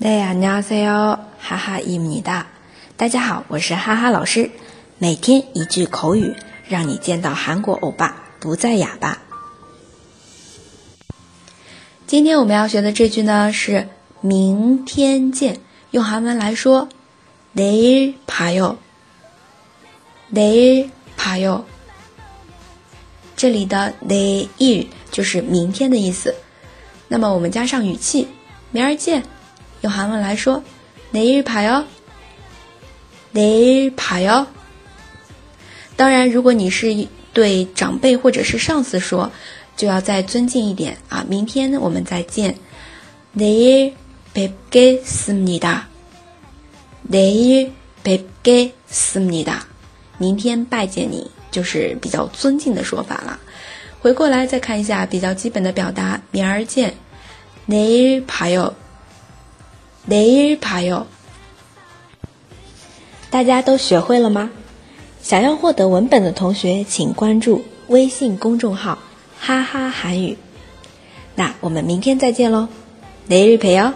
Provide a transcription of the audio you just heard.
네安녕하세요哈哈입니다大家好，我是哈哈老师。每天一句口语，让你见到韩国欧巴不再哑巴。今天我们要学的这句呢是“明天见”，用韩文来说내일봐 요， 내일봐 요。 这里的내일就是明天的意思。那么我们加上语气，明儿见。 用韩文来说，내일봐 요， 내일봐 요。 当然，如果你是对长辈或者是上司说，就要再尊敬一点啊。明天我们再见，내일뵙겠습니 다， 내일뵙겠습니 다。 明天拜见你，就是比较尊敬的说法了。回过来再看一下比较基本的表达，明儿见，내일봐 요。 내일봐 요。 大家都学会了吗？想要获得文本的同学，请关注微信公众号“哈哈韩语”。那我们明天再见喽，내일봬요